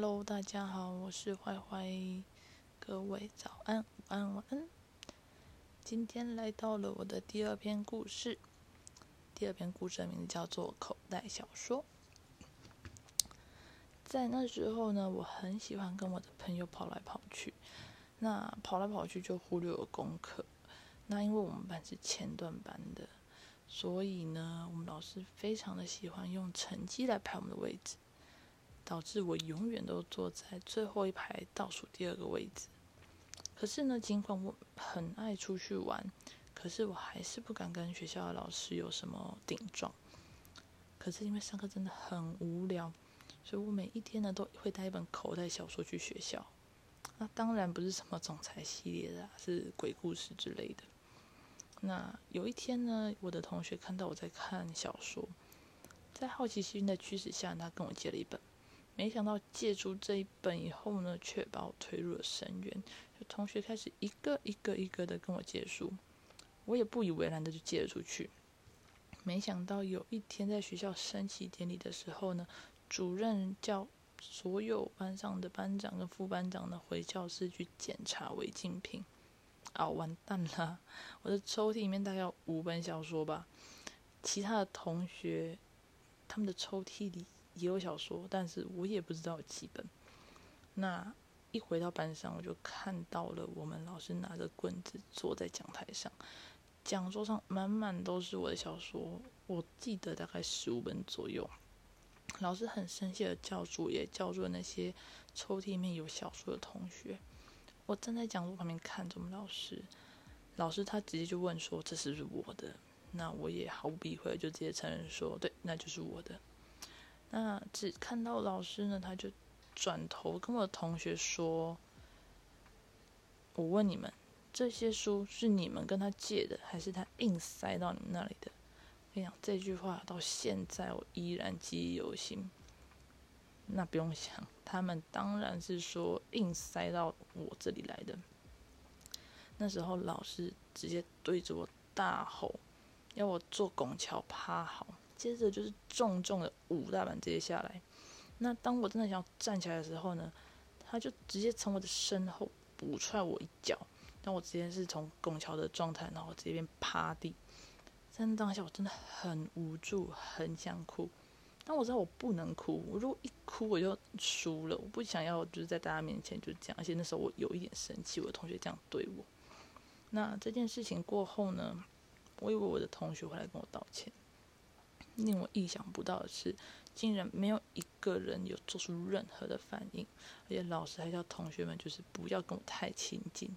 Hello，大家好，我是坏坏，各位早安、午安、晚安。今天来到了我的第二篇故事，第二篇故事的名字叫做《口袋小说》。在那时候呢，我很喜欢跟我的朋友跑来跑去，那跑来跑去就忽略了功课。那因为我们班是前段班的，所以呢，我们老师非常的喜欢用成绩来排我们的位置。导致我永远都坐在最后一排倒数第二个位置。可是呢，尽管我很爱出去玩，可是我还是不敢跟学校的老师有什么顶撞。可是因为上课真的很无聊，所以我每一天呢都会带一本口袋小说去学校。那当然不是什么总裁系列的，是鬼故事之类的。那有一天呢，我的同学看到我在看小说，在好奇心的驱使下，他跟我借了一本。没想到借出这一本以后呢，却把我推入了深渊。就同学开始一个一个一个的跟我借书，我也不以为然的就借了出去。没想到有一天在学校升旗典礼的时候呢，主任叫所有班上的班长跟副班长呢回教室去检查违禁品。啊，完蛋了！我的抽屉里面大概有五本小说吧，其他的同学他们的抽屉里。也有小说，但是我也不知道有几本。那一回到班上，我就看到了我们老师拿着棍子坐在讲台上，讲桌上满满都是我的小说，我记得大概十五本左右。老师很生气的叫住，也叫住了那些抽屉里面有小说的同学。我站在讲桌旁边看着我们老师，老师他直接就问说：“这是不是我的？”那我也毫不避讳，就直接承认说：“对，那就是我的。”那只看到老师呢，他就转头跟我同学说：“我问你们，这些书是你们跟他借的，还是他硬塞到你们那里的？”我跟你讲，这句话到现在我依然记忆犹新。那不用想，他们当然是说硬塞到我这里来的。那时候老师直接对着我大吼，要我坐拱桥趴好。接着就是重重的五大板直接下来，那当我真的想要站起来的时候呢，他就直接从我的身后补踹我一脚，让我直接是从拱桥的状态，然后直接变趴地。在那当下我真的很无助，很想哭，但我知道我不能哭，我如果一哭我就输了，我不想要就是在大家面前就这样，而且那时候我有一点生气，我的同学这样对我。那这件事情过后呢，我以为我的同学会来跟我道歉。令我意想不到的是，竟然没有一个人有做出任何的反应，而且老师还叫同学们就是不要跟我太亲近。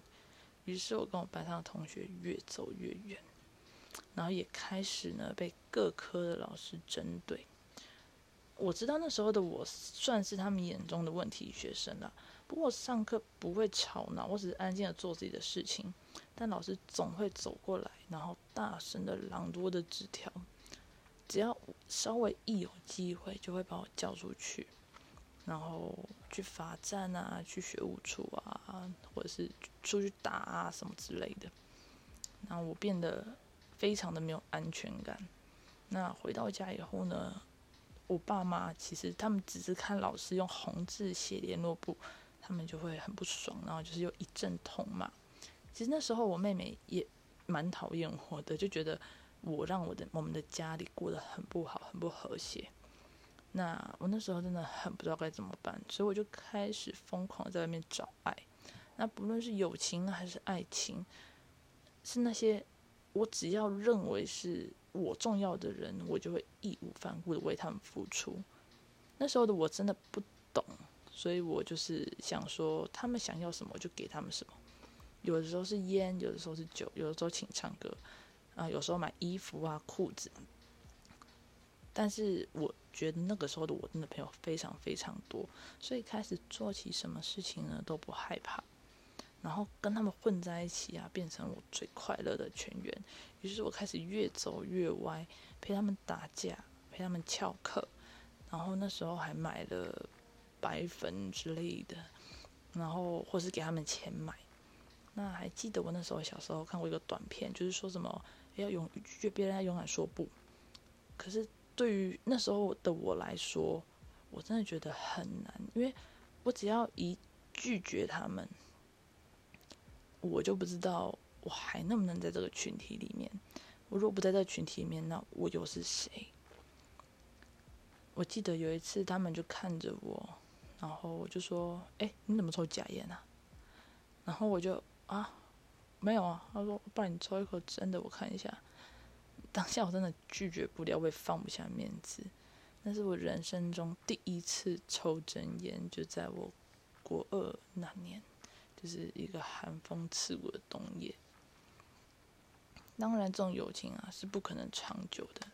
于是我跟我班上的同学越走越远，然后也开始呢被各科的老师针对。我知道那时候的我算是他们眼中的问题学生了，不过上课不会吵闹，我只是安静的做自己的事情，但老师总会走过来，然后大声的朗读我的纸条。只要稍微一有机会，就会把我叫出去，然后去罚站啊，去学务处啊，或者是出去打啊什么之类的。那我变得非常的没有安全感。那回到家以后呢，我爸妈其实他们只是看老师用红字写联络簿，他们就会很不爽，然后就是又一阵痛骂。其实那时候我妹妹也蛮讨厌我的，就觉得。我让我的我们的家里过得很不好，很不和谐。那我那时候真的很不知道该怎么办，所以我就开始疯狂在外面找爱。那不论是友情还是爱情，是那些我只要认为是我重要的人，我就会义无反顾的为他们付出。那时候的我真的不懂，所以我就是想说，他们想要什么就给他们什么。有的时候是烟，有的时候是酒，有的时候请唱歌。啊，有时候买衣服啊、裤子，但是我觉得那个时候的我真的朋友非常非常多，所以开始做起什么事情呢都不害怕，然后跟他们混在一起啊，变成我最快乐的全员。于是我开始越走越歪，陪他们打架，陪他们翘课，然后那时候还买了白粉之类的，然后或是给他们钱买。那还记得我那时候小时候看过一个短片，就是说什么。要勇，拒绝别人要勇敢说不。可是对于那时候的我来说，我真的觉得很难，因为我只要一拒绝他们，我就不知道我还能不能在这个群体里面。我如果不在这个群体里面，那我又是谁？我记得有一次，他们就看着我，然后我就说：“哎，你怎么抽假烟啊？”然后我就啊，没有啊。他说：“不然你抽一口真的，我看一下。”当下我真的拒绝不了，我也放不下面子。那是我人生中第一次抽真烟，就在我国二那年，就是一个寒风刺骨的冬夜。当然，这种友情啊是不可能长久的。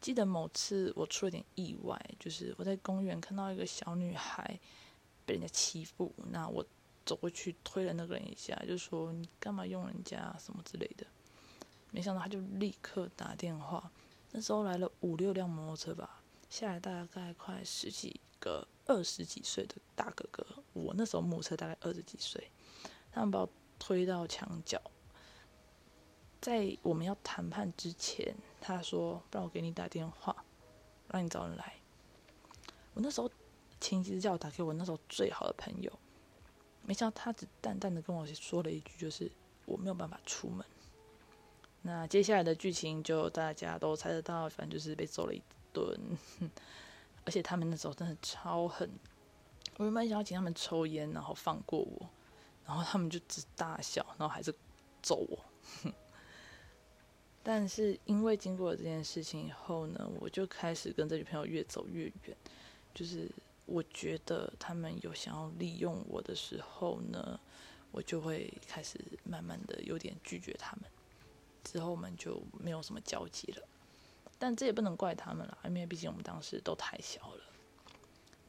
记得某次我出了点意外，就是我在公园看到一个小女孩被人家欺负，那我走过去推了那个人一下，就说你干嘛用人家什么之类的。没想到他就立刻打电话，那时候来了五六辆摩托车吧，下来大概快十几个二十几岁的大哥哥，我那时候目测大概二十几岁，他们把我推到墙角。在我们要谈判之前，他说：“不然我给你打电话，让你找人来。”我那时候情急之下，我打给我那时候最好的朋友，没想到他只淡淡的跟我说了一句：“就是我没有办法出门。”那接下来的剧情就大家都猜得到，反正就是被揍了一顿，而且他们那时候真的超狠。我原本想要请他们抽烟，然后放过我，然后他们就只大笑，然后还是揍我。但是因为经过了这件事情以后呢，我就开始跟这女朋友越走越远。就是我觉得他们有想要利用我的时候呢，我就会开始慢慢的有点拒绝他们。之后我们就没有什么交集了。但这也不能怪他们啦，因为毕竟我们当时都太小了。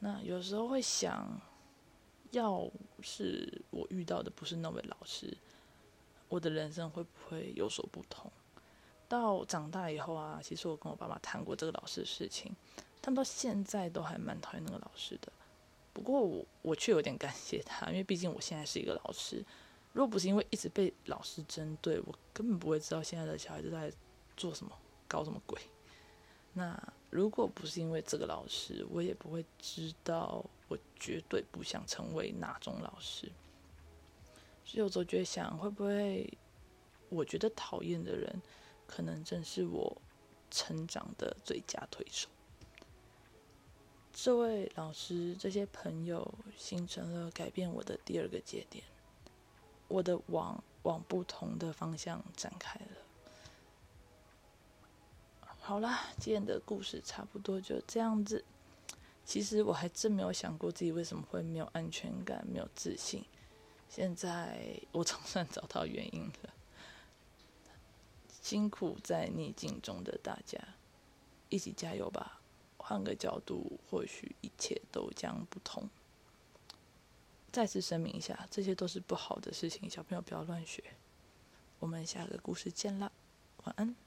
那有时候会想，要是我遇到的不是那位老师，我的人生会不会有所不同？到长大以后啊，其实我跟我爸妈谈过这个老师的事情，他们到现在都还蛮讨厌那个老师的。不过我我却有点感谢他，因为毕竟我现在是一个老师。如果不是因为一直被老师针对，我根本不会知道现在的小孩子在做什么、搞什么鬼。那如果不是因为这个老师，我也不会知道我绝对不想成为哪种老师。所以有时候就会想，会不会我觉得讨厌的人，可能正是我成长的最佳推手。这位老师，这些朋友，形成了改变我的第二个节点。我的网往不同的方向展开了。好啦，今天的故事差不多就这样子。其实我还真没有想过自己为什么会没有安全感、没有自信。现在我总算找到原因了。辛苦在逆境中的大家，一起加油吧！换个角度，或许一切都将不同。再次声明一下，这些都是不好的事情，小朋友不要乱学。我们下个故事见啦，晚安。